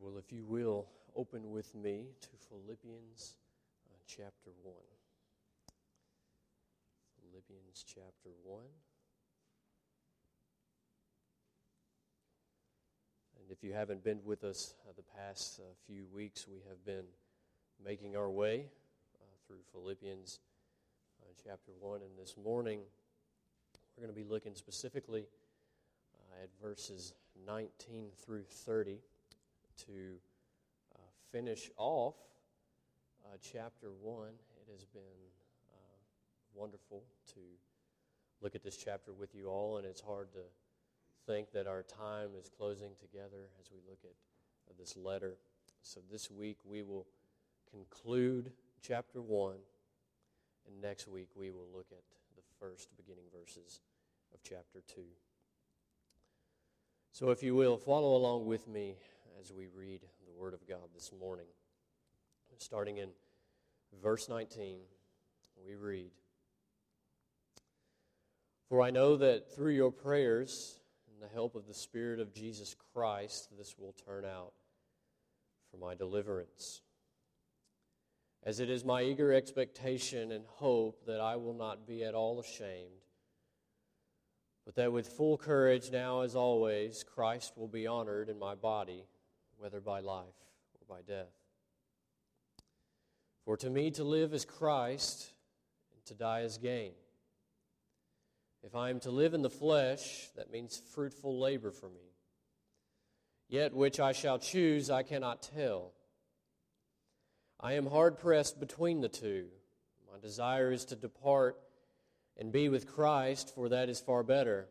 well, if you will, open with me to Philippians uh, chapter 1. Philippians chapter 1. And if you haven't been with us uh, the past uh, few weeks, we have been making our way uh, through Philippians uh, chapter 1. And this morning, we're going to be looking specifically uh, at verses 19 through 30 to uh, finish off uh, chapter 1. It has been uh, wonderful to look at this chapter with you all, and it's hard to think that our time is closing together as we look at uh, this letter. So this week we will conclude chapter 1, and next week we will look at the first beginning verses of chapter 2. So, if you will, follow along with me as we read the Word of God this morning. Starting in verse 19, we read For I know that through your prayers and the help of the Spirit of Jesus Christ, this will turn out for my deliverance. As it is my eager expectation and hope that I will not be at all ashamed but that with full courage, now as always, Christ will be honored in my body, whether by life or by death. For to me to live is Christ, and to die is gain. If I am to live in the flesh, that means fruitful labor for me. Yet which I shall choose, I cannot tell. I am hard pressed between the two. My desire is to depart and be with Christ, for that is far better.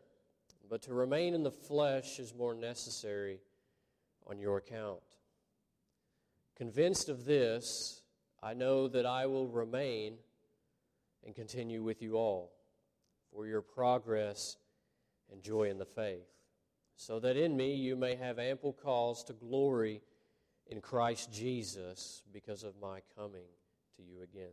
But to remain in the flesh is more necessary on your account. Convinced of this, I know that I will remain and continue with you all for your progress and joy in the faith, so that in me you may have ample cause to glory in Christ Jesus because of my coming to you again.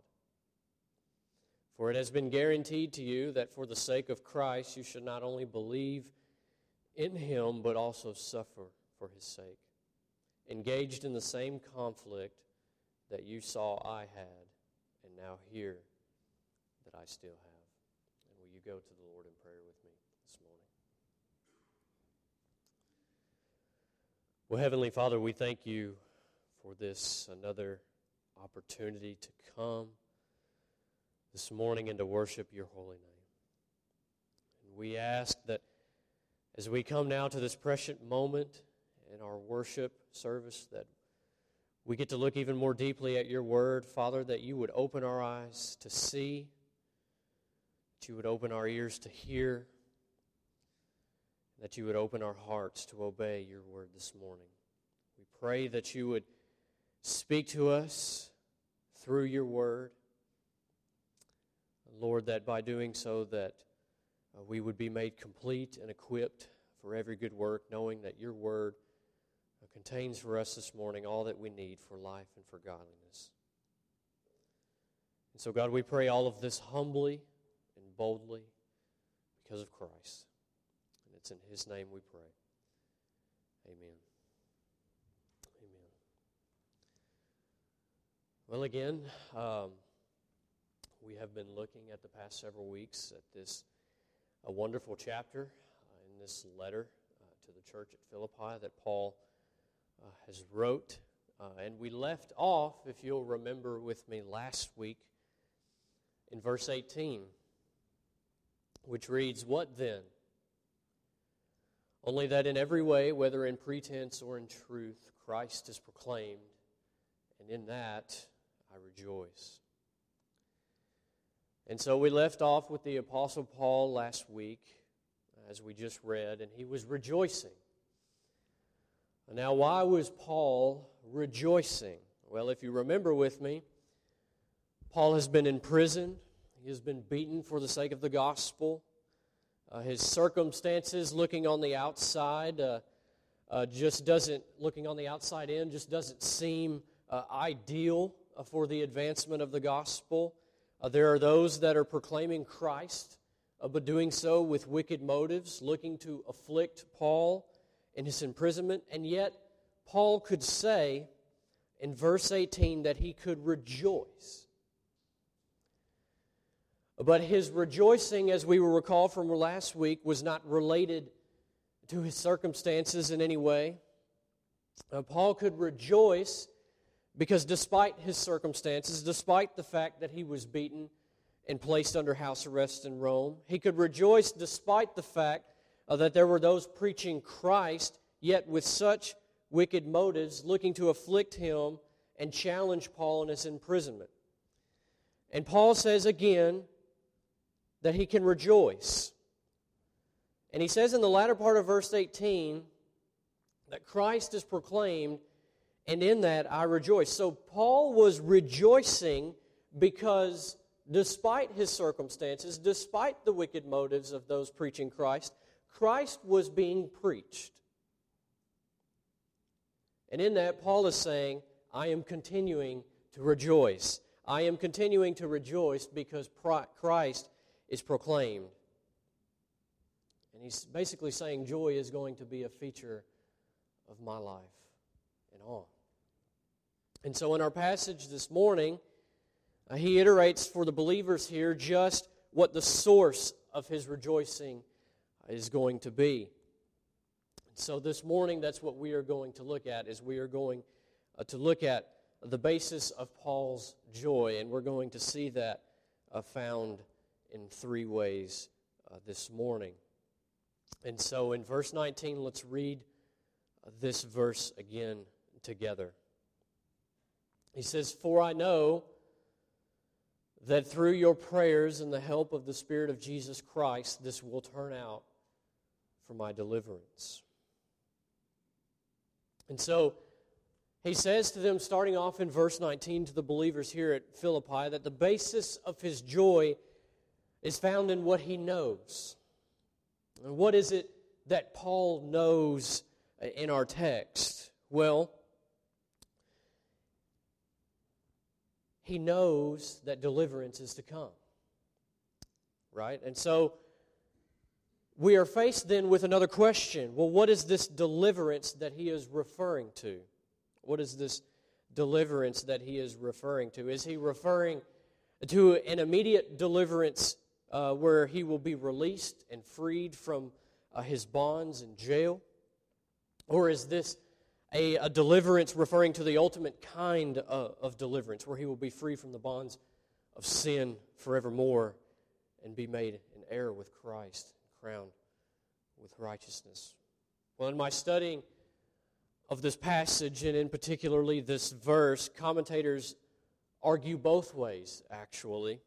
For it has been guaranteed to you that for the sake of Christ you should not only believe in him, but also suffer for his sake, engaged in the same conflict that you saw I had, and now hear that I still have. And will you go to the Lord in prayer with me this morning? Well, Heavenly Father, we thank you for this another opportunity to come this morning and to worship your holy name. And we ask that as we come now to this precious moment in our worship service, that we get to look even more deeply at your word, Father, that you would open our eyes to see, that you would open our ears to hear, that you would open our hearts to obey your word this morning. We pray that you would speak to us through your word. Lord, that by doing so that uh, we would be made complete and equipped for every good work, knowing that your word uh, contains for us this morning all that we need for life and for godliness. And so, God, we pray all of this humbly and boldly because of Christ. And it's in his name we pray. Amen. Amen. Well, again, um, we have been looking at the past several weeks at this a wonderful chapter uh, in this letter uh, to the church at Philippi that Paul uh, has wrote. And we left off, if you'll remember with me last week, in verse 18, which reads, What then? Only that in every way, whether in pretense or in truth, Christ is proclaimed, and in that I rejoice. And so we left off with the Apostle Paul last week, as we just read, and he was rejoicing Now, why was Paul rejoicing? Well, if you remember with me, Paul has been in prison, he has been beaten for the sake of the gospel. Uh, his circumstances, looking on the outside, uh, uh, just doesn't, looking on the outside in, just doesn't seem uh, ideal uh, for the advancement of the gospel. Uh, there are those that are proclaiming Christ, but doing so with wicked motives, looking to afflict Paul in his imprisonment. And yet, Paul could say in verse 18 that he could rejoice but his rejoicing, as we will recall from last week, was not related to his circumstances in any way. Uh, Paul could rejoice because, despite his circumstances, despite the fact that he was beaten and placed under house arrest in Rome, he could rejoice despite the fact uh, that there were those preaching Christ, yet with such wicked motives, looking to afflict him and challenge Paul in his imprisonment. And Paul says again that he can rejoice. And he says in the latter part of verse 18 that Christ is proclaimed, and in that I rejoice. So Paul was rejoicing because despite his circumstances, despite the wicked motives of those preaching Christ, Christ was being preached. And in that, Paul is saying, I am continuing to rejoice. I am continuing to rejoice because Christ is proclaimed. And he's basically saying joy is going to be a feature of my life and on. And so in our passage this morning, uh, he iterates for the believers here just what the source of his rejoicing is going to be. So this morning, that's what we are going to look at, is we are going uh, to look at the basis of Paul's joy, and we're going to see that uh, found in three ways this morning. And so in verse 19, let's read this verse again together. He says, For I know that through your prayers and the help of the Spirit of Jesus Christ, this will turn out for my deliverance. And so he says to them, starting off in verse 19 to the believers here at Philippi, that the basis of his joy is found in what he knows. And what is it that Paul knows in our text? Well, he knows that deliverance is to come. Right? And so we are faced then with another question. Well, what is this deliverance that he is referring to? What is this deliverance that he is referring to? Is he referring to an immediate deliverance uh, where he will be released and freed from uh, his bonds and jail? Or is this a, a, deliverance referring to the ultimate kind of, of deliverance, where he will be free from the bonds of sin forevermore and be made an heir with Christ, crowned with righteousness? Well, in my studying of this passage, and in particularly this verse, commentators argue both ways, actually.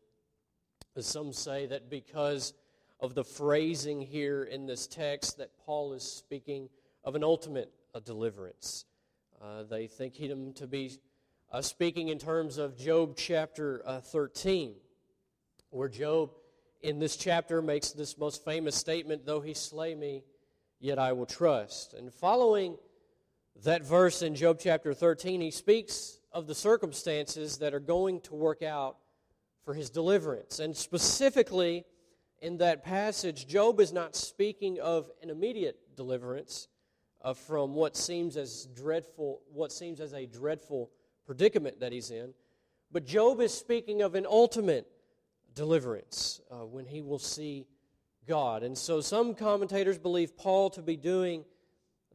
Some say that because of the phrasing here in this text that Paul is speaking of an ultimate uh, deliverance. Uh, they think him to be uh, speaking in terms of Job chapter uh, 13, where Job in this chapter makes this most famous statement, Though he slay me, yet I will trust. And following that verse in Job chapter 13, he speaks of the circumstances that are going to work out for his deliverance. And specifically, in that passage, Job is not speaking of an immediate deliverance uh, from what seems as dreadful, what seems as a dreadful predicament that he's in, but Job is speaking of an ultimate deliverance uh, when he will see God. And so some commentators believe Paul to be doing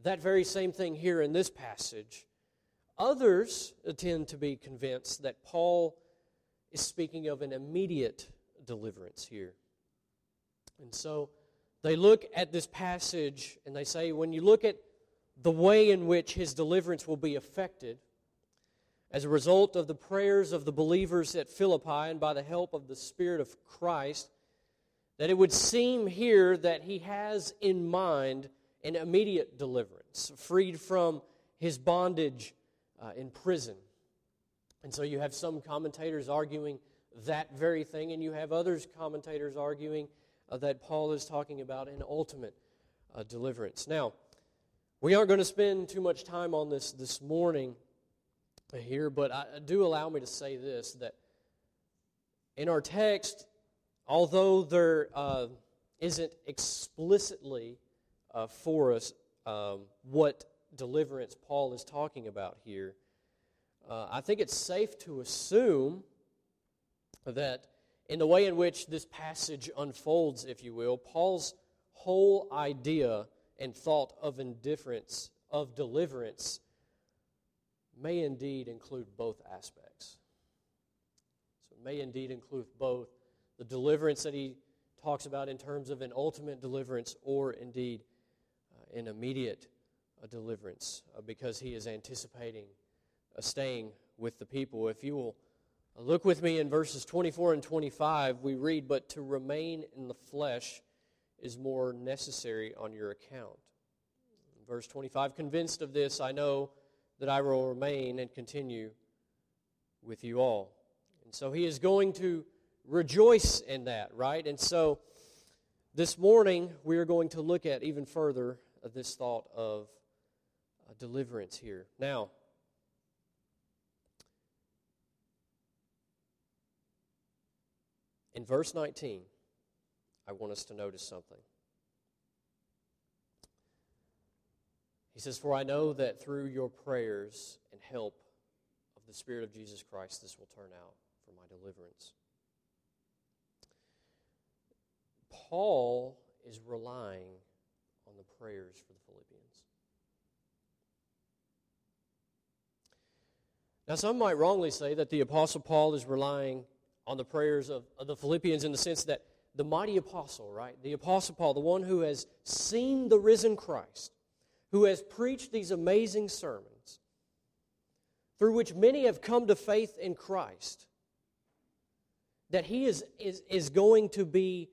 that very same thing here in this passage. Others tend to be convinced that Paul is speaking of an immediate deliverance here. And so they look at this passage and they say, when you look at the way in which his deliverance will be effected, as a result of the prayers of the believers at Philippi and by the help of the Spirit of Christ, that it would seem here that he has in mind an immediate deliverance, freed from his bondage uh, in prison. And so you have some commentators arguing that very thing, and you have others commentators arguing uh, that Paul is talking about an ultimate uh, deliverance. Now, we aren't going to spend too much time on this this morning here, but I, do allow me to say this that in our text, although there uh, not explicitly uh, for us um, what deliverance Paul is talking about here, uh, I think it's safe to assume that in the way in which this passage unfolds, if you will, Paul's whole idea and thought of indifference, of deliverance, may indeed include both aspects. So it may indeed include both the deliverance that he talks about in terms of an ultimate deliverance or indeed uh, an immediate uh, deliverance uh, because he is anticipating uh, staying with the people. If you will uh, look with me in verses 24 and 25, we read, But to remain in the flesh is more necessary on your account. verse 25, convinced of this, I know that I will remain and continue with you all. And so he is going to rejoice in that, right? And so this morning we are going to look at even further this thought of uh, deliverance here. Now, in verse 19, I want us to notice something. He says, For I know that through your prayers and help of the Spirit of Jesus Christ, this will turn out for my deliverance. Paul is relying on the prayers for the Philippians. Now, some might wrongly say that the Apostle Paul is relying on the prayers of, of the Philippians in the sense that the mighty apostle, right? The Apostle Paul, the one who has seen the risen Christ, who has preached these amazing sermons, through which many have come to faith in Christ, that he is, is, is going to be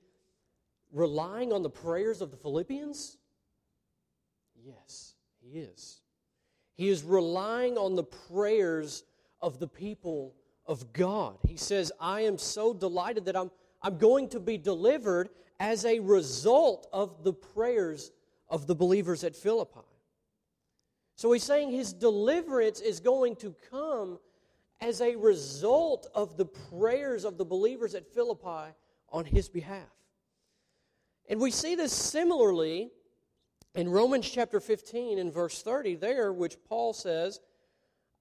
relying on the prayers of the Philippians? Yes, he is. He is relying on the prayers of the people of God. He says, I am so delighted that I'm, I'm going to be delivered as a result of the prayers of the believers at Philippi. So he's saying his deliverance is going to come as a result of the prayers of the believers at Philippi on his behalf. And we see this similarly in Romans chapter 15 and verse 30, there, which Paul says,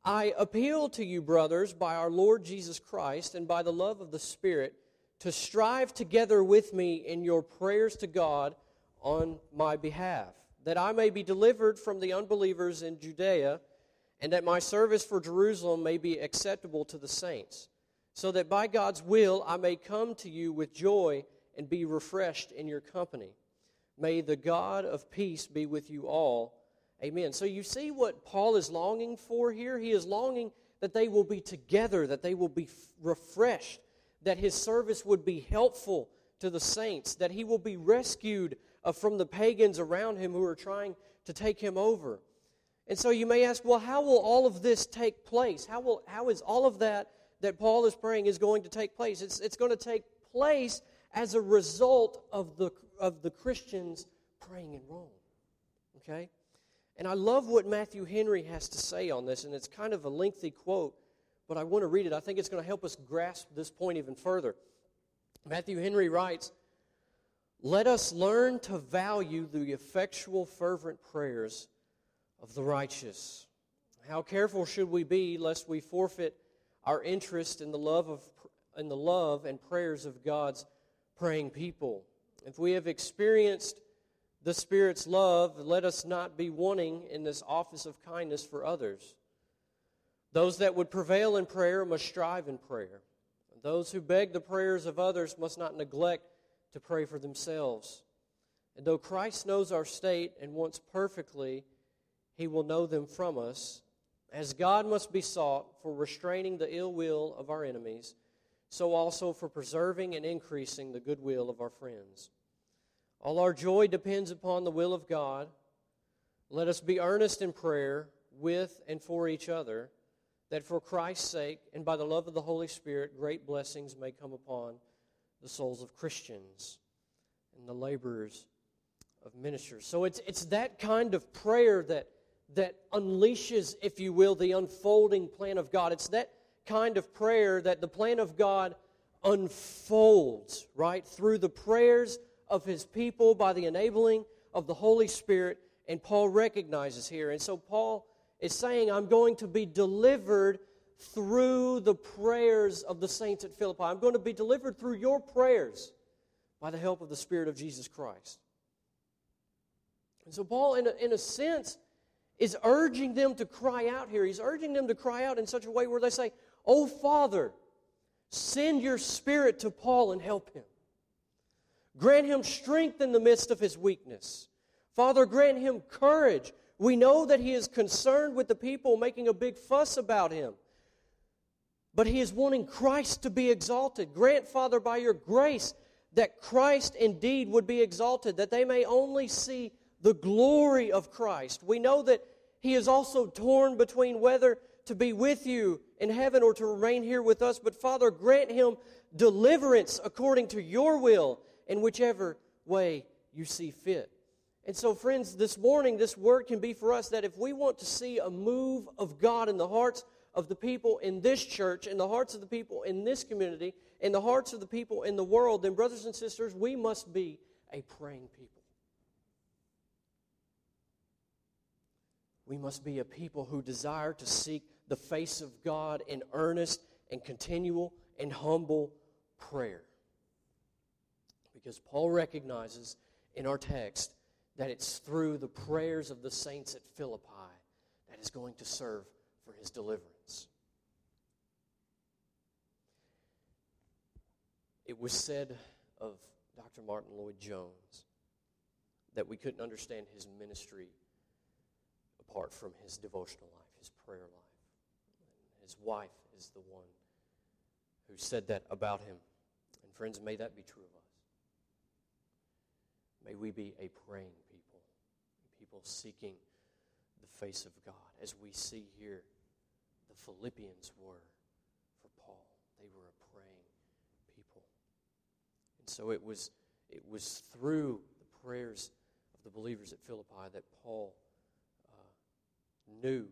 I appeal to you, brothers, by our Lord Jesus Christ and by the love of the Spirit, to strive together with me in your prayers to God on my behalf that I may be delivered from the unbelievers in Judea, and that my service for Jerusalem may be acceptable to the saints, so that by God's will I may come to you with joy and be refreshed in your company. May the God of peace be with you all. Amen. So you see what Paul is longing for here? He is longing that they will be together, that they will be refreshed, that his service would be helpful to the saints, that he will be rescued uh, from the pagans around him who are trying to take him over. And so you may ask, well, how will all of this take place? How, will, how is all of that that Paul is praying is going to take place? It's, it's going to take place as a result of the, of the Christians praying in Rome. Okay? And I love what Matthew Henry has to say on this, and it's kind of a lengthy quote, but I want to read it. I think it's going to help us grasp this point even further. Matthew Henry writes, let us learn to value the effectual, fervent prayers of the righteous. How careful should we be lest we forfeit our interest in the love of in the love and prayers of God's praying people. If we have experienced the Spirit's love, let us not be wanting in this office of kindness for others. Those that would prevail in prayer must strive in prayer. Those who beg the prayers of others must not neglect to pray for themselves. And though Christ knows our state and wants perfectly, he will know them from us. As God must be sought for restraining the ill will of our enemies, so also for preserving and increasing the goodwill of our friends. All our joy depends upon the will of God. Let us be earnest in prayer, with and for each other, that for Christ's sake and by the love of the Holy Spirit, great blessings may come upon the souls of Christians and the laborers of ministers. So it's, it's that kind of prayer that, that unleashes, if you will, the unfolding plan of God. It's that kind of prayer that the plan of God unfolds, right, through the prayers of his people by the enabling of the Holy Spirit. And Paul recognizes here. And so Paul is saying, I'm going to be delivered through the prayers of the saints at Philippi. I'm going to be delivered through your prayers by the help of the Spirit of Jesus Christ. And so, Paul, in a, in a sense, is urging them to cry out here. He's urging them to cry out in such a way where they say, Oh, Father, send your Spirit to Paul and help him. Grant him strength in the midst of his weakness. Father, grant him courage. We know that he is concerned with the people making a big fuss about him. But he is wanting Christ to be exalted. Grant, Father, by your grace, that Christ indeed would be exalted, that they may only see the glory of Christ. We know that he is also torn between whether to be with you in heaven or to remain here with us. But Father, grant him deliverance according to your will in whichever way you see fit. And so, friends, this morning, this word can be for us that if we want to see a move of God in the hearts of the people in this church, in the hearts of the people in this community, in the hearts of the people in the world, then, brothers and sisters, we must be a praying people. We must be a people who desire to seek the face of God in earnest and continual and humble prayer. Because Paul recognizes in our text that it's through the prayers of the saints at Philippi that is going to serve for his deliverance. It was said of Dr. Martyn Lloyd-Jones that we couldn't understand his ministry apart from his devotional life, his prayer life. His wife is the one who said that about him. And friends, may that be true of us. May we be a praying people, seeking the face of God. As we see here, the Philippians were for Paul. They were a praying people. And so it was, it was through the prayers of the believers at Philippi that Paul uh, knew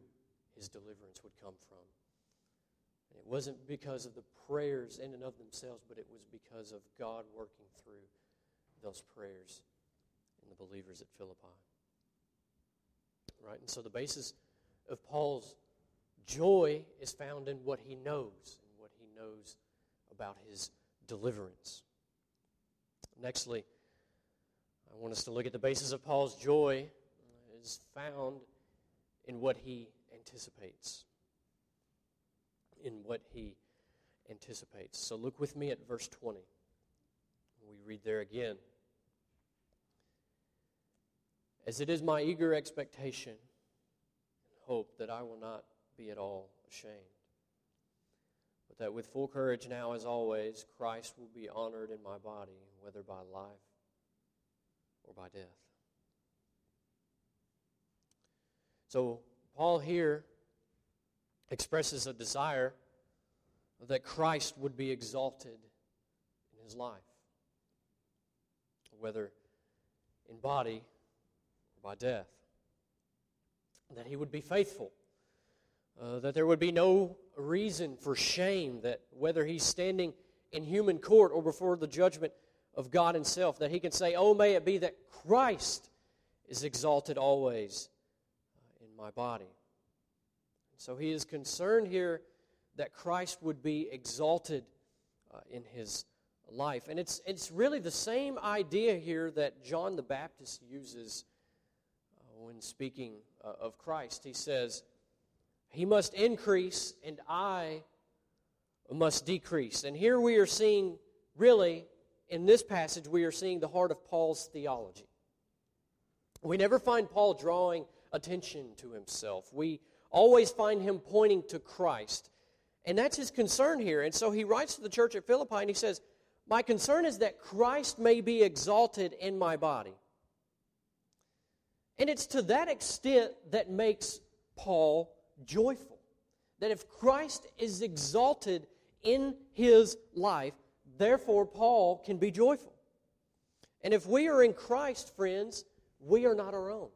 his deliverance would come from. And it wasn't because of the prayers in and of themselves, but it was because of God working through those prayers in the believers at Philippi. Right? And so the basis of Paul's joy is found in what he knows and what he knows about his deliverance. Nextly, I want us to look at the basis of Paul's joy is found in what he anticipates. In what he anticipates. So look with me at verse 20. We read there again. As it is my eager expectation and hope that I will not be at all ashamed, but that with full courage now, as always, Christ will be honored in my body, whether by life or by death. So, Paul here expresses a desire that Christ would be exalted in his life, whether in body by death. That he would be faithful. Uh, that there would be no reason for shame, that whether he's standing in human court or before the judgment of God Himself, that he can say, Oh, may it be that Christ is exalted always uh, in my body. So he is concerned here that Christ would be exalted uh, in his life. And it's, it's really the same idea here that John the Baptist uses when speaking uh, of Christ. He says, He must increase and I must decrease. And here we are seeing, really, in this passage, we are seeing the heart of Paul's theology. We never find Paul drawing attention to himself. We always find him pointing to Christ. And that's his concern here. And so he writes to the church at Philippi and he says, My concern is that Christ may be exalted in my body. And it's to that extent that makes Paul joyful. That if Christ is exalted in his life, therefore Paul can be joyful. And if we are in Christ, friends, we are not our own.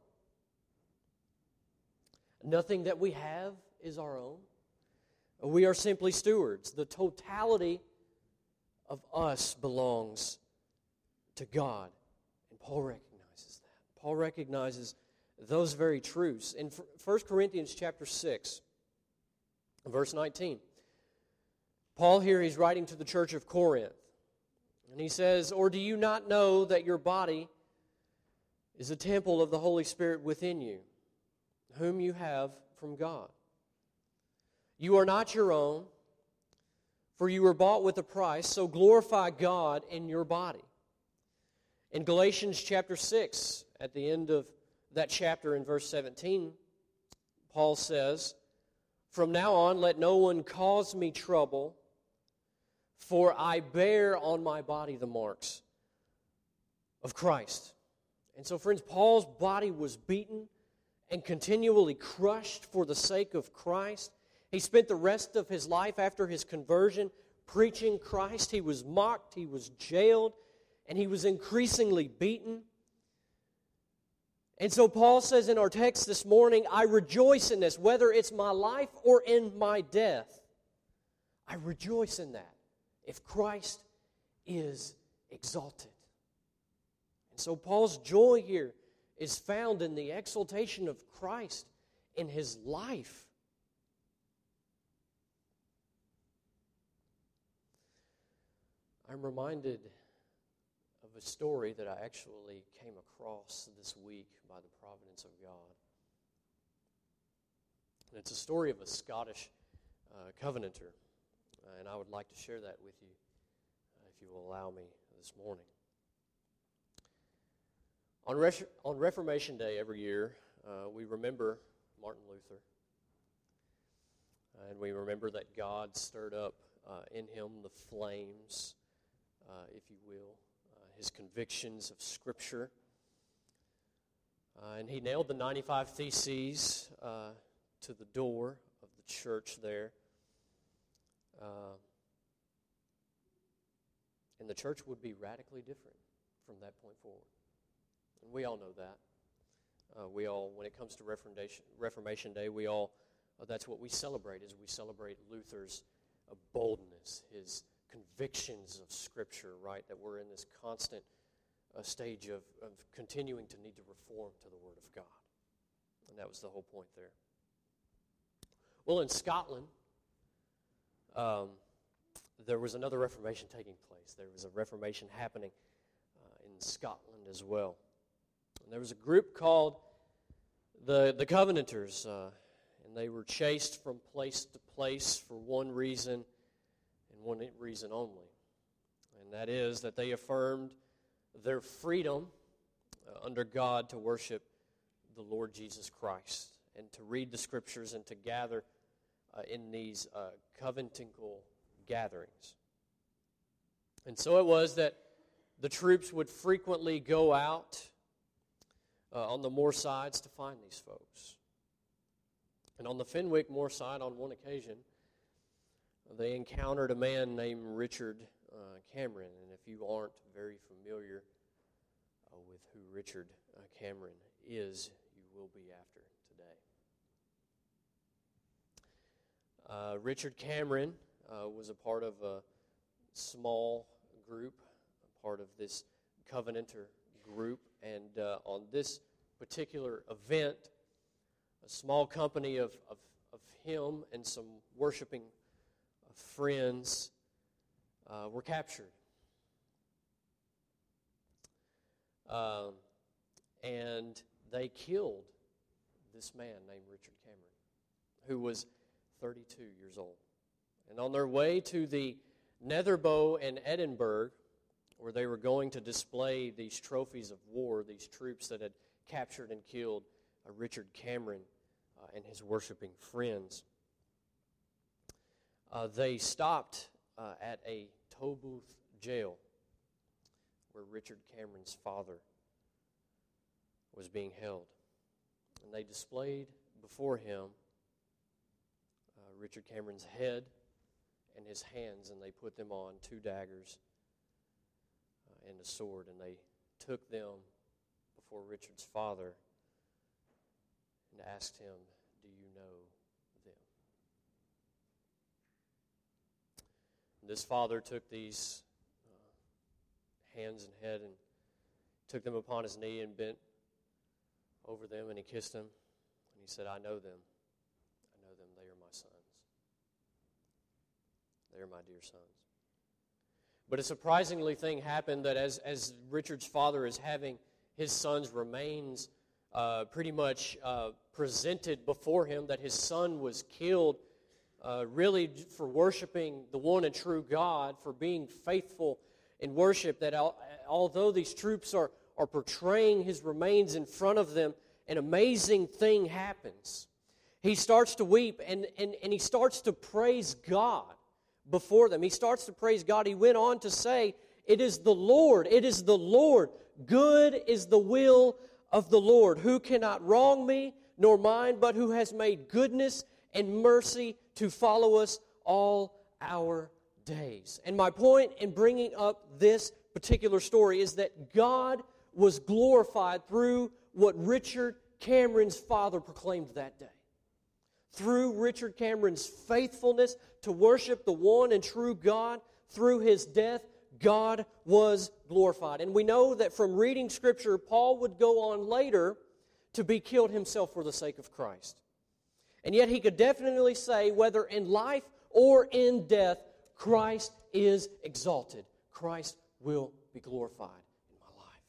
Nothing that we have is our own. We are simply stewards. The totality of us belongs to God. And Paul recognizes that. Paul recognizes those very truths. In 1 Corinthians chapter 6, verse 19, Paul here he's writing to the church of Corinth. And he says, Or do you not know that your body is a temple of the Holy Spirit within you, whom you have from God? You are not your own, for you were bought with a price, so glorify God in your body. In Galatians chapter 6, at the end of that chapter in verse 17, Paul says, From now on, let no one cause me trouble, for I bear on my body the marks of Christ. And so, friends, Paul's body was beaten and continually crushed for the sake of Christ. He spent the rest of his life after his conversion preaching Christ. He was mocked, he was jailed, and he was increasingly beaten. And so Paul says in our text this morning, I rejoice in this, whether it's my life or in my death. I rejoice in that if Christ is exalted. And so Paul's joy here is found in the exaltation of Christ in his life. I'm reminded a story that I actually came across this week by the providence of God. And it's a story of a Scottish uh, Covenanter, uh, and I would like to share that with you, uh, if you will allow me this morning. On, Re- on Reformation Day every year, uh, we remember Martin Luther, and we remember that God stirred up uh, in him the flames uh, if you will, his convictions of Scripture. Uh, and he nailed the 95 Theses to the door of the church there. and the church would be radically different from that point forward. And we all know that. Uh, we all, when it comes to Reformation, Reformation Day, we all, uh, that's what we celebrate, is we celebrate Luther's uh, boldness, his convictions of Scripture, right? That we're in this constant uh, stage of, of continuing to need to reform to the Word of God. And that was the whole point there. Well, in Scotland, um, there was another Reformation taking place. There was a Reformation happening uh, in Scotland as well. And there was a group called the, the Covenanters, uh, and they were chased from place to place for one reason and one reason only, and that is that they affirmed their freedom uh, under God to worship the Lord Jesus Christ and to read the scriptures and to gather uh, in these uh, conventicle gatherings. And so it was that the troops would frequently go out uh, on the moor sides to find these folks. And on the Fenwick Moor side, on one occasion, they encountered a man named Richard uh, Cameron. And if you aren't very familiar uh, with who Richard uh, Cameron is, you will be after today. Uh, Richard Cameron uh, was a part of a small group, a part of this Covenanter group. And uh, on this particular event, a small company of, of, of him and some worshiping friends uh, were captured. Um, and they killed this man named Richard Cameron, who was 32 years old. And on their way to the Netherbow in Edinburgh, where they were going to display these trophies of war, these troops that had captured and killed uh, Richard Cameron uh, and his worshiping friends uh, they stopped uh, at a Tolbooth jail where Richard Cameron's father was being held. And they displayed before him uh, Richard Cameron's head and his hands, and they put them on two daggers uh, and a sword, and they took them before Richard's father and asked him, Do you know them? And this father took these uh, hands and head and took them upon his knee and bent over them, and he kissed them, and he said, I know them. I know them. They are my sons. They are my dear sons. But a surprisingly thing happened that as, as Richard's father is having his son's remains uh, pretty much uh, presented before him, that his son was killed uh, really for worshiping the one and true God, for being faithful in worship, that al- although these troops are, are portraying his remains in front of them, an amazing thing happens. He starts to weep and, and, and he starts to praise God before them. He starts to praise God. He went on to say, It is the Lord, it is the Lord. Good is the will of the Lord, who cannot wrong me nor mine, but who has made goodness and mercy to follow us all our days. And my point in bringing up this particular story is that God was glorified through what Richard Cameron's father proclaimed that day. Through Richard Cameron's faithfulness to worship the one and true God, through his death, God was glorified. And we know that from reading Scripture, Paul would go on later to be killed himself for the sake of Christ. And yet he could definitely say, whether in life or in death, Christ is exalted. Christ will be glorified in my life.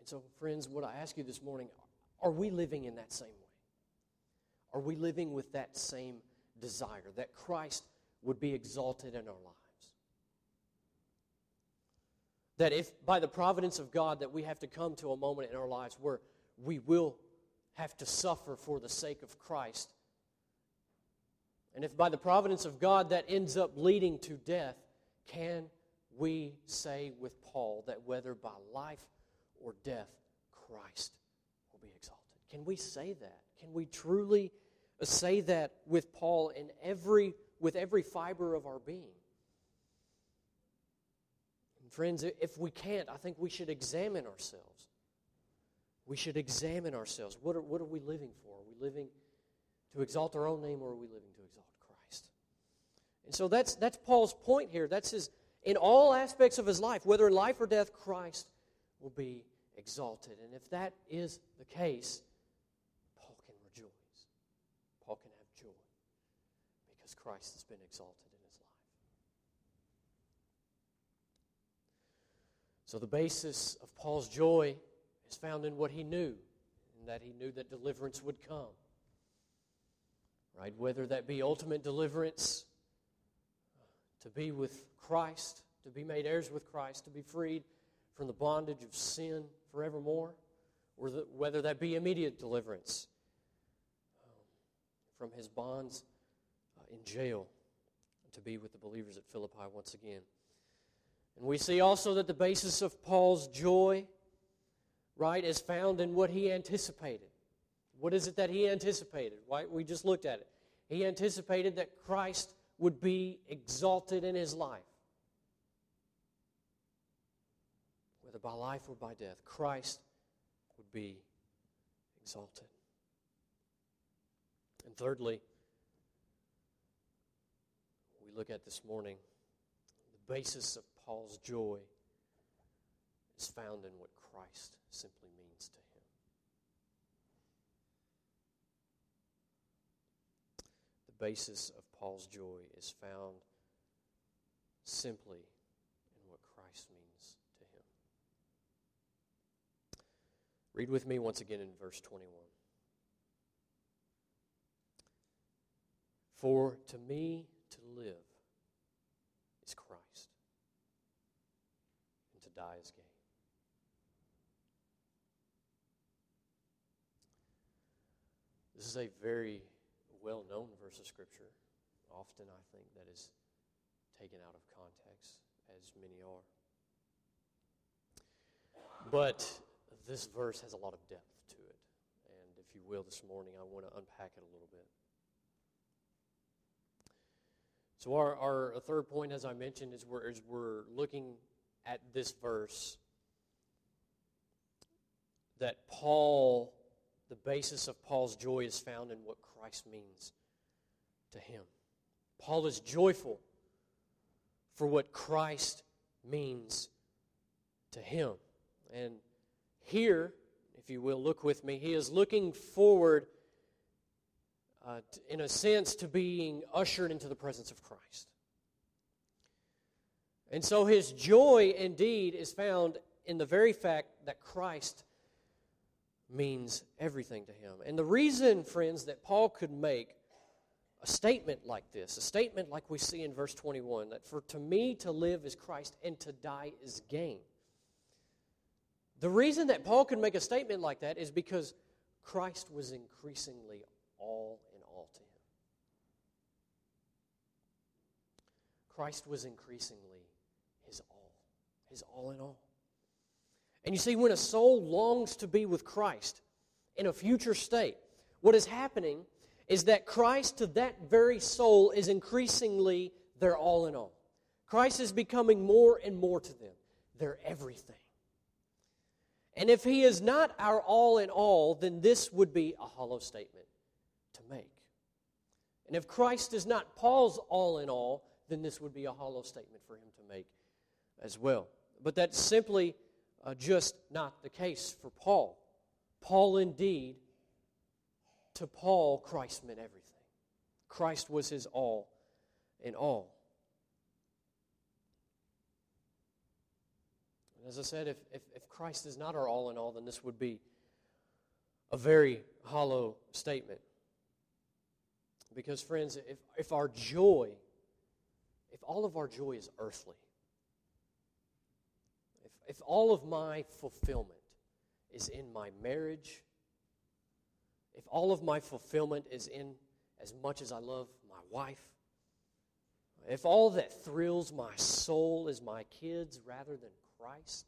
And so, friends, what I ask you this morning are we living in that same way? Are we living with that same desire that Christ would be exalted in our lives? That if by the providence of God that we have to come to a moment in our lives where we will have to suffer for the sake of Christ, and if by the providence of God that ends up leading to death, can we say with Paul that whether by life or death, Christ will be exalted? Can we say that? Can we truly say that with Paul in every, with every fiber of our being? Friends, if we can't, I think we should examine ourselves. We should examine ourselves. What are, what are we living for? Are we living to exalt our own name or are we living to exalt Christ? And so that's, that's Paul's point here. That's his, in all aspects of his life, whether in life or death, Christ will be exalted. And if that is the case, Paul can rejoice. Paul can have joy because Christ has been exalted in his life. So the basis of Paul's joy is found in what he knew, and that he knew that deliverance would come. Right? Whether that be ultimate deliverance to be with Christ, to be made heirs with Christ, to be freed from the bondage of sin forevermore, or the, whether that be immediate deliverance um, from his bonds uh, in jail to be with the believers at Philippi once again. And we see also that the basis of Paul's joy, right, is found in what he anticipated. What is it that he anticipated? Right? We just looked at it. He anticipated that Christ would be exalted in his life. Whether by life or by death, Christ would be exalted. And thirdly, we look at this morning the basis of Paul's joy is found in what Christ simply means to him. The basis of Paul's joy is found simply in what Christ means to him. Read with me once again in verse 21. For to me to live is Christ, die is gain. This is a very well known verse of Scripture. Often, I think, that is taken out of context, as many are. But this verse has a lot of depth to it. And if you will, this morning, I want to unpack it a little bit. So, our, our third point, as I mentioned, is we're, is we're looking at this verse that Paul, the basis of Paul's joy is found in what Christ means to him. Paul is joyful for what Christ means to him. And here, if you will, look with me, he is looking forward, uh, in a sense, to being ushered into the presence of Christ. And so his joy indeed is found in the very fact that Christ means everything to him. And the reason, friends, that Paul could make a statement like this, a statement like we see in verse 21, that for to me to live is Christ and to die is gain. The reason that Paul could make a statement like that is because Christ was increasingly all in all to him. Christ was increasingly his all in all. And you see, when a soul longs to be with Christ in a future state, what is happening is that Christ to that very soul is increasingly their all in all. Christ is becoming more and more to them, their everything. And if he is not our all in all, then this would be a hollow statement to make. And if Christ is not Paul's all in all, then this would be a hollow statement for him to make as well. But that's simply uh, just not the case for Paul. Paul, indeed, to Paul, Christ meant everything. Christ was his all in all. as I said, if, if, if Christ is not our all in all, then this would be a very hollow statement. Because, friends, if, if our joy, if all of our joy is earthly, if all of my fulfillment is in my marriage, if all of my fulfillment is in as much as I love my wife, if all that thrills my soul is my kids rather than Christ,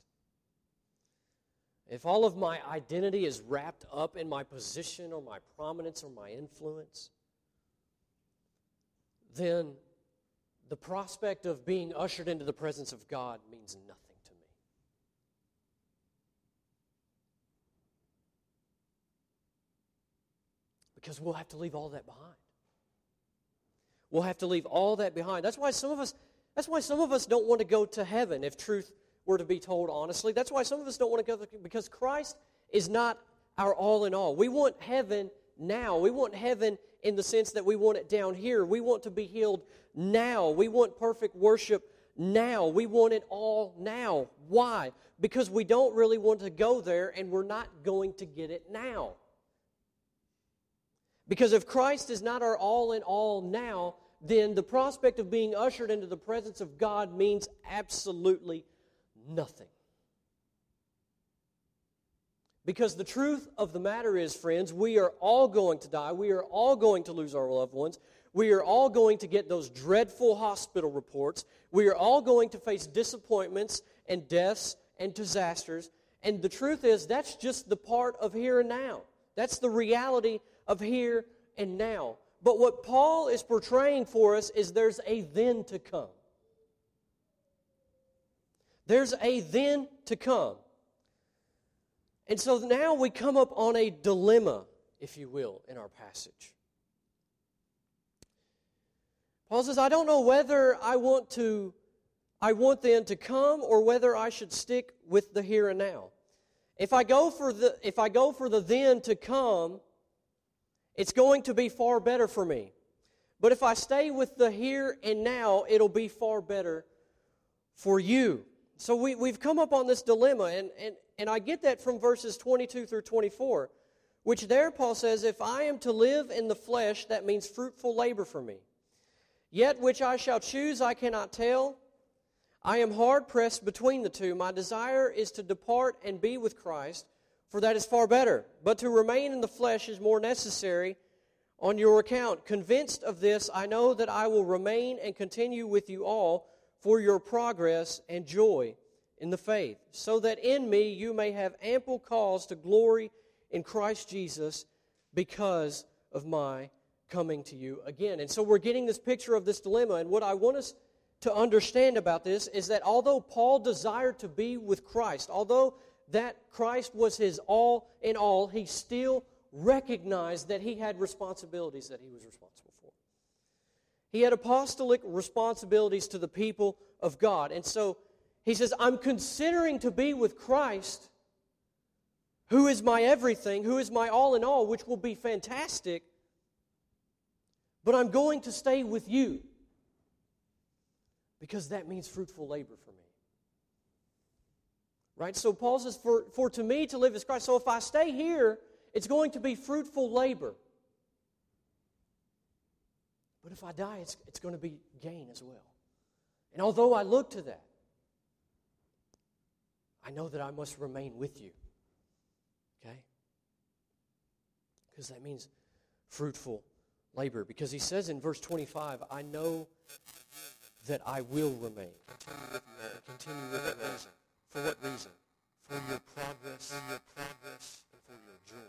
if all of my identity is wrapped up in my position or my prominence or my influence, then the prospect of being ushered into the presence of God means nothing. Because we'll have to leave all that behind. We'll have to leave all that behind. That's why some of us that's why some of us don't want to go to heaven if truth were to be told honestly. That's why some of us don't want to go because Christ is not our all in all. We want heaven now. We want heaven in the sense that we want it down here. We want to be healed now. We want perfect worship now. We want it all now. Why? Because we don't really want to go there and we're not going to get it now. Because if Christ is not our all in all now, then the prospect of being ushered into the presence of God means absolutely nothing. Because the truth of the matter is, friends, we are all going to die. We are all going to lose our loved ones. We are all going to get those dreadful hospital reports. We are all going to face disappointments and deaths and disasters. And the truth is, that's just the part of here and now. That's the reality of here and now. But what Paul is portraying for us is there's a then to come. There's a then to come. And so now we come up on a dilemma, if you will, in our passage. Paul says, I don't know whether I want to I want then to come or whether I should stick with the here and now. If I go for the if I go for the then to come, it's going to be far better for me. But if I stay with the here and now, it'll be far better for you. So we, we've come up on this dilemma, and, and, and I get that from verses 22 through 24, which there Paul says, If I am to live in the flesh, that means fruitful labor for me. Yet which I shall choose, I cannot tell. I am hard pressed between the two. My desire is to depart and be with Christ for that is far better. But to remain in the flesh is more necessary on your account. Convinced of this, I know that I will remain and continue with you all for your progress and joy, in the faith, so that in me you may have ample cause to glory in Christ Jesus because of my coming to you again. And so we're getting this picture of this dilemma. And what I want us to understand about this is that although Paul desired to be with Christ, although that Christ was his all in all, he still recognized that he had responsibilities that he was responsible for. He had apostolic responsibilities to the people of God. And so he says, I'm considering to be with Christ, who is my everything, who is my all in all, which will be fantastic, but I'm going to stay with you because that means fruitful labor for. Right? So Paul says, for, for to me to live is Christ. So if I stay here, it's going to be fruitful labor. But if I die, it's, it's going to be gain as well. And although I look to that, I know that I must remain with you. Okay? Because that means fruitful labor. Because he says in verse 25, I know that I will remain. Continue with that reason. For what reason? For your progress, for your progress, and for your joy.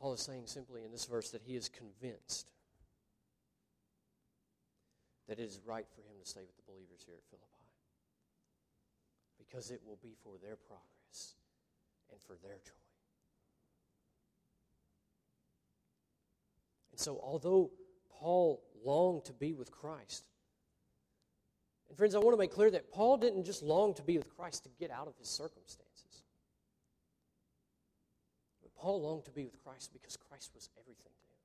Paul is saying simply in this verse that he is convinced that it is right for him to stay with the believers here at Philippi because it will be for their progress and for their joy. And so, although Paul longed to be with Christ, and friends, I want to make clear that Paul didn't just long to be with Christ to get out of his circumstances. But Paul longed to be with Christ because Christ was everything to him.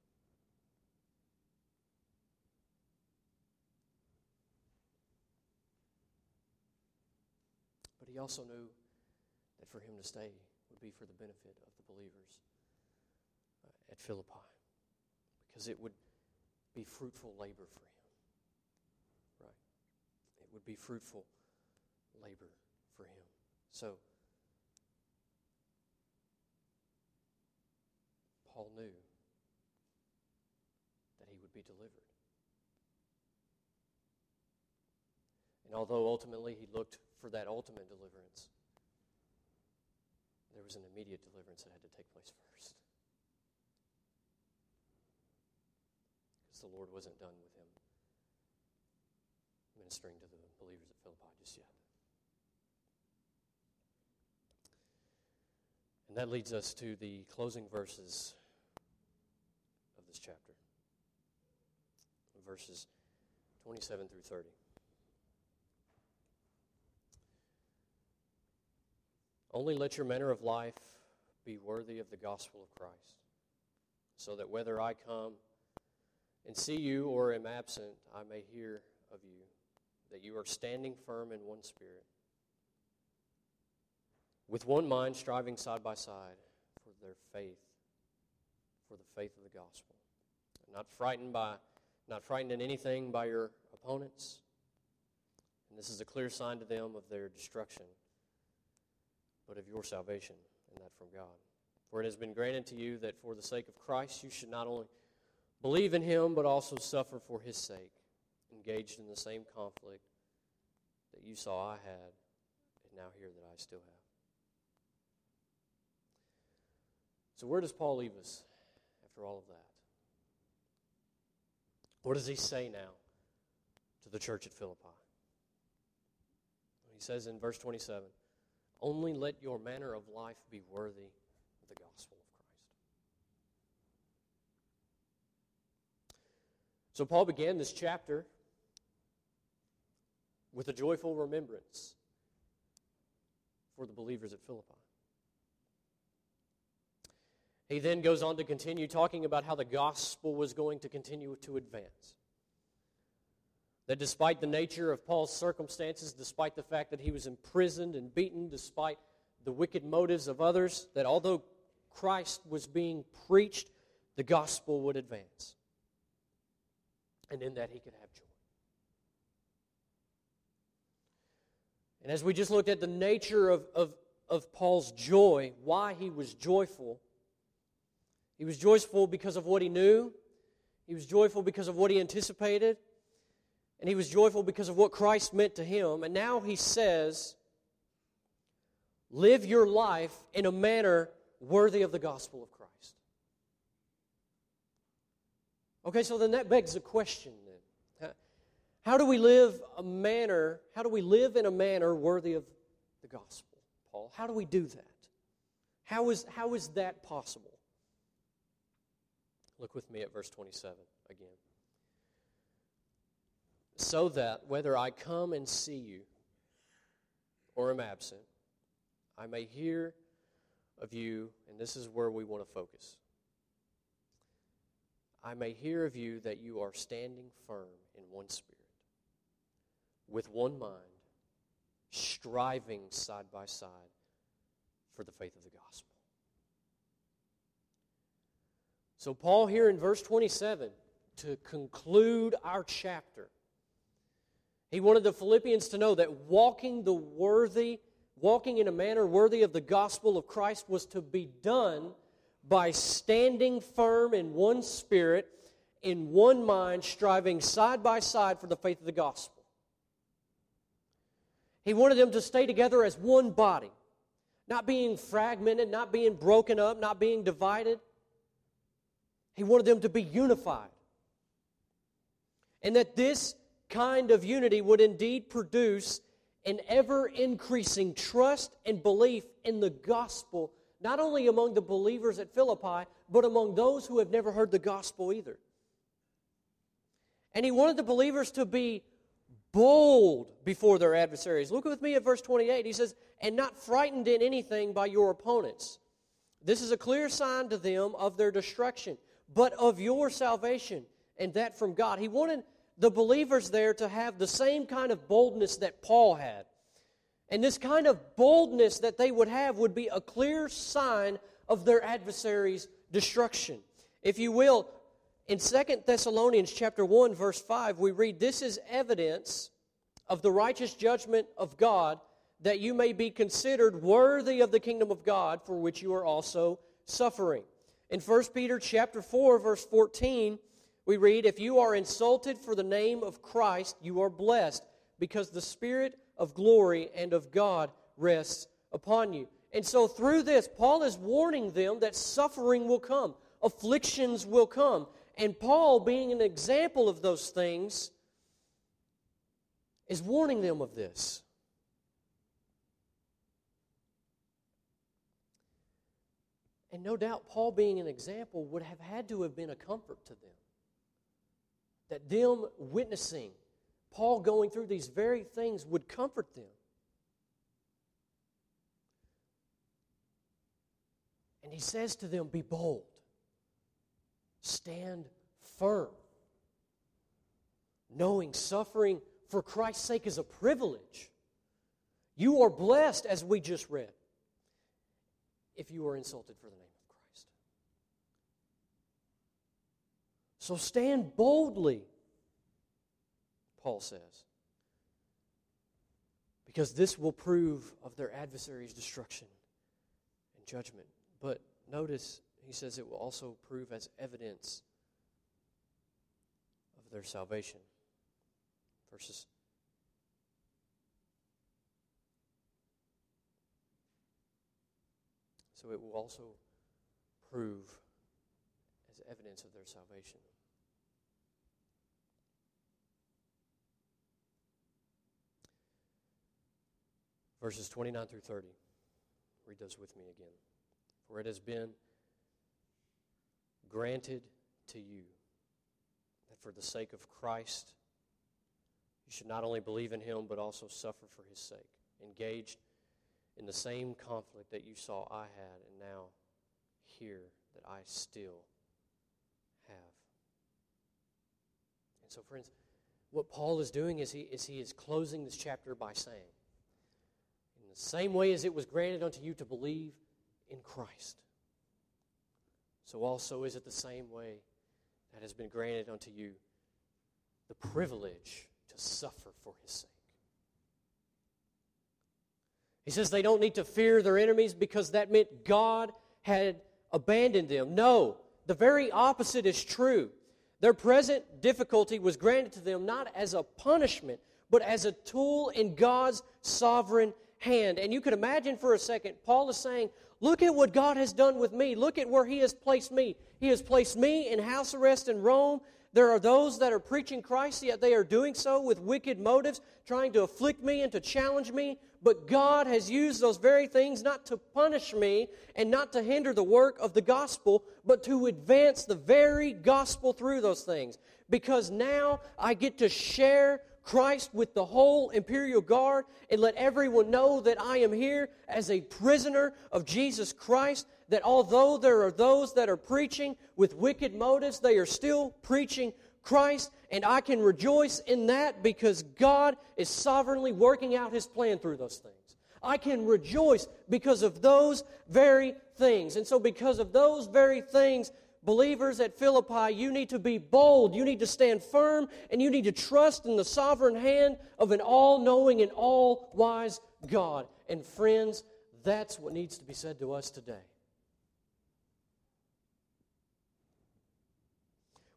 But he also knew that for him to stay would be for the benefit of the believers uh, at Philippi because it would be fruitful labor for him. Right? It would be fruitful labor for him. So, Paul knew that he would be delivered. And although ultimately he looked for that ultimate deliverance, there was an immediate deliverance that had to take place first. Because the Lord wasn't done with him ministering to the believers at Philippi just yet. And that leads us to the closing verses of this chapter verses 27 through 30. Only let your manner of life be worthy of the gospel of Christ, so that whether I come and see you or am absent, I may hear of you, that you are standing firm in one spirit, with one mind striving side by side for their faith, for the faith of the gospel. Not frightened by, not frightened in anything by your opponents. And this is a clear sign to them of their destruction, but of your salvation, and that from God. For it has been granted to you that for the sake of Christ you should not only Believe in him, but also suffer for his sake, engaged in the same conflict that you saw I had, and now hear that I still have. So, where does Paul leave us after all of that? What does he say now to the church at Philippi? He says in verse 27 Only let your manner of life be worthy of the gospel. So, Paul began this chapter with a joyful remembrance for the believers at Philippi. He then goes on to continue talking about how the gospel was going to continue to advance. That despite the nature of Paul's circumstances, despite the fact that he was imprisoned and beaten, despite the wicked motives of others, that although Christ was being preached, the gospel would advance and in that he could have joy. And as we just looked at the nature of, of, of Paul's joy, why he was joyful, he was joyful because of what he knew, He was joyful because of what he anticipated, and he was joyful because of what Christ meant to him. And now he says, Live your life in a manner worthy of the gospel of Christ. Okay, so then that begs the question then. How do we live a manner, how do we live in a manner worthy of the gospel, Paul? How do we do that? How is, how is that possible? Look with me at verse 27 again. So that whether I come and see you or am absent, I may hear of you, and this is where we want to focus. I may hear of you that you are standing firm in one spirit, with one mind, striving side by side for the faith of the gospel. So, Paul, here in verse 27, to conclude our chapter, he wanted the Philippians to know that walking the worthy, walking in a manner worthy of the gospel of Christ was to be done by standing firm in one spirit, in one mind, striving side by side for the faith of the gospel. He wanted them to stay together as one body, not being fragmented, not being broken up, not being divided. He wanted them to be unified. And that this kind of unity would indeed produce an ever increasing trust and belief in the gospel, not only among the believers at Philippi, but among those who have never heard the gospel either. And he wanted the believers to be bold before their adversaries. Look with me at verse 28. He says, And not frightened in anything by your opponents. This is a clear sign to them of their destruction but of your salvation, and that from God. He wanted the believers there to have the same kind of boldness that Paul had. And this kind of boldness that they would have would be a clear sign of their adversary's destruction. If you will, in Second Thessalonians chapter 1 verse 5 we read this is evidence of the righteous judgment of God that you may be considered worthy of the kingdom of God for which you are also suffering. In 1 Peter chapter 4 verse 14, we read, "If you are insulted for the name of Christ, you are blessed, because the spirit of glory and of God rests upon you." And so through this, Paul is warning them that suffering will come, afflictions will come. And Paul, being an example of those things, is warning them of this. And no doubt, Paul, being an example, would have had to have been a comfort to them. That them witnessing Paul going through these very things would comfort them. And he says to them, Be bold, stand firm, knowing suffering for Christ's sake is a privilege. You are blessed, as we just read, if you are insulted for the name. Of Christ. So stand boldly, Paul says, because this will prove of their adversary's destruction and judgment. But notice, he says it will also prove as evidence of their salvation. Verses So it will also prove as evidence of their salvation. Verses 29 through 30. Read those with me again. For it has been granted to you that for the sake of Christ, you should not only believe in him, but also suffer for his sake, engaged in the same conflict that you saw I had, and now hear that I still have. And so, friends, what Paul is doing is he is, he is closing this chapter by saying, the same way as it was granted unto you to believe in Christ, so also is it the same way that has been granted unto you the privilege to suffer for his sake. He says they don't need to fear their enemies because that meant God had abandoned them. No, the very opposite is true. Their present difficulty was granted to them not as a punishment, but as a tool in God's sovereign hand. And you could imagine for a second, Paul is saying, Look at what God has done with me. Look at where He has placed me. He has placed me in house arrest in Rome. There are those that are preaching Christ, yet they are doing so with wicked motives, trying to afflict me and to challenge me. But God has used those very things not to punish me and not to hinder the work of the gospel, but to advance the very gospel through those things. Because now I get to share Christ with the whole imperial guard and let everyone know that I am here as a prisoner of Jesus Christ that although there are those that are preaching with wicked motives, they are still preaching Christ, and I can rejoice in that because God is sovereignly working out His plan through those things. I can rejoice because of those very things. And so, because of those very things, believers at Philippi, you need to be bold, you need to stand firm, and you need to trust in the sovereign hand of an all knowing and all wise God. And, friends, that's what needs to be said to us today.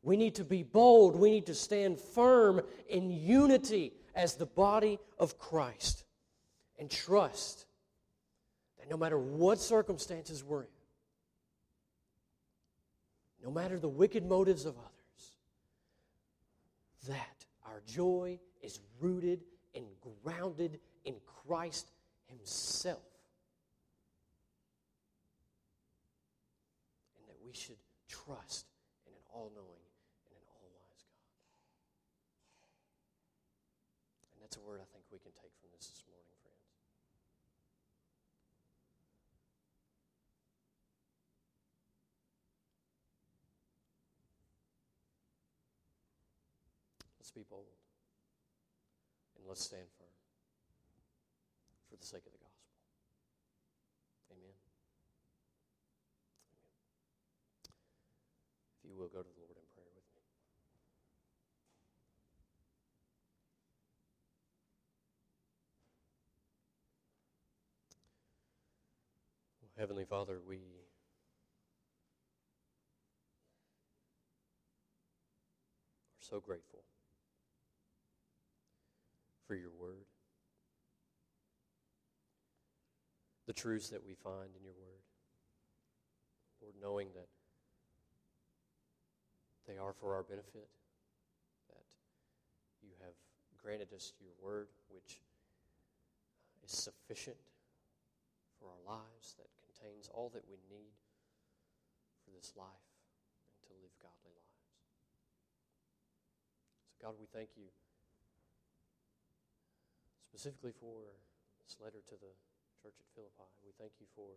We need to be bold. We need to stand firm in unity as the body of Christ and trust that no matter what circumstances we're in, no matter the wicked motives of others, that our joy is rooted and grounded in Christ Himself. And that we should trust in an all knowing and an all wise God. And That's a word I think we can take from this this morning, friends. Let's be bold and let's stand firm for the sake of the gospel. Amen. Amen. If you will, go to the Lord in prayer with me. Heavenly Father, we are so grateful for your word, the truths that we find in your word. Lord, knowing that they are for our benefit, that you have granted us your word, which is sufficient for our lives, that contains all that we need for this life and to live godly lives. So, God, we thank you specifically for this letter to the church at Philippi. We thank you for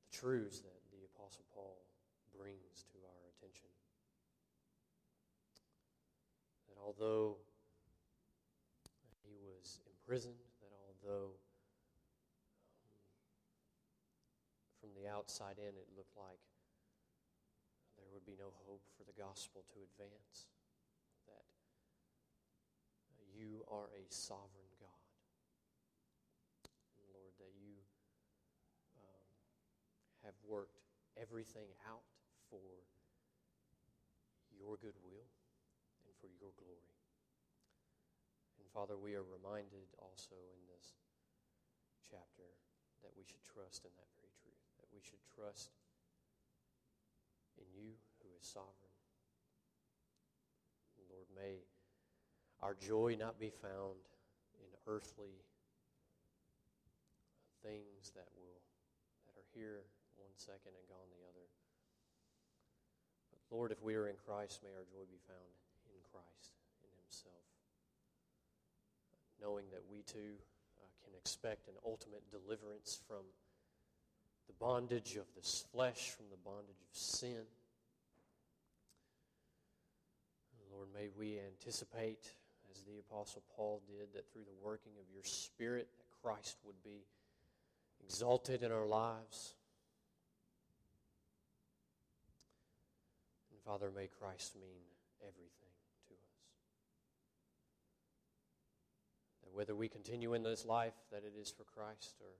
the truths that the Apostle Paul brings to our attention. That although he was imprisoned, that although um, from the outside in, it looked like there would be no hope for the gospel to advance. You are a sovereign God. And Lord, that you um, have worked everything out for your goodwill and for your glory. And Father, we are reminded also in this chapter that we should trust in that very truth, that we should trust in you who is sovereign. Lord, may our joy not be found in earthly things that will that are here one second and gone the other. But Lord, if we are in Christ, may our joy be found in Christ, in Himself. Knowing that we too uh, can expect an ultimate deliverance from the bondage of this flesh from the bondage of sin. Lord, may we anticipate, as the Apostle Paul did, that through the working of your Spirit, that Christ would be exalted in our lives. And Father, may Christ mean everything to us. That whether we continue in this life, that it is for Christ, or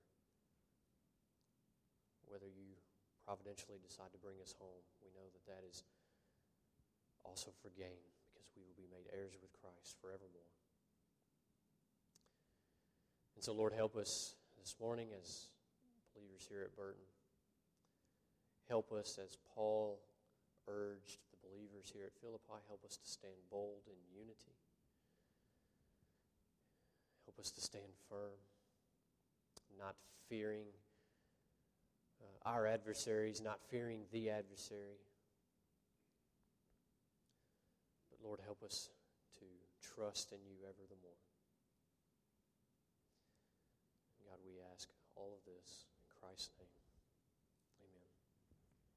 whether you providentially decide to bring us home. We know that that is also for gain, because we will be made heirs with Christ forevermore. And so, Lord, help us this morning as believers here at Burton. Help us as Paul urged the believers here at Philippi. Help us to stand bold in unity. Help us to stand firm, not fearing uh, our adversaries, not fearing the adversary. Lord, help us to trust in you ever the more. God, we ask all of this in Christ's name.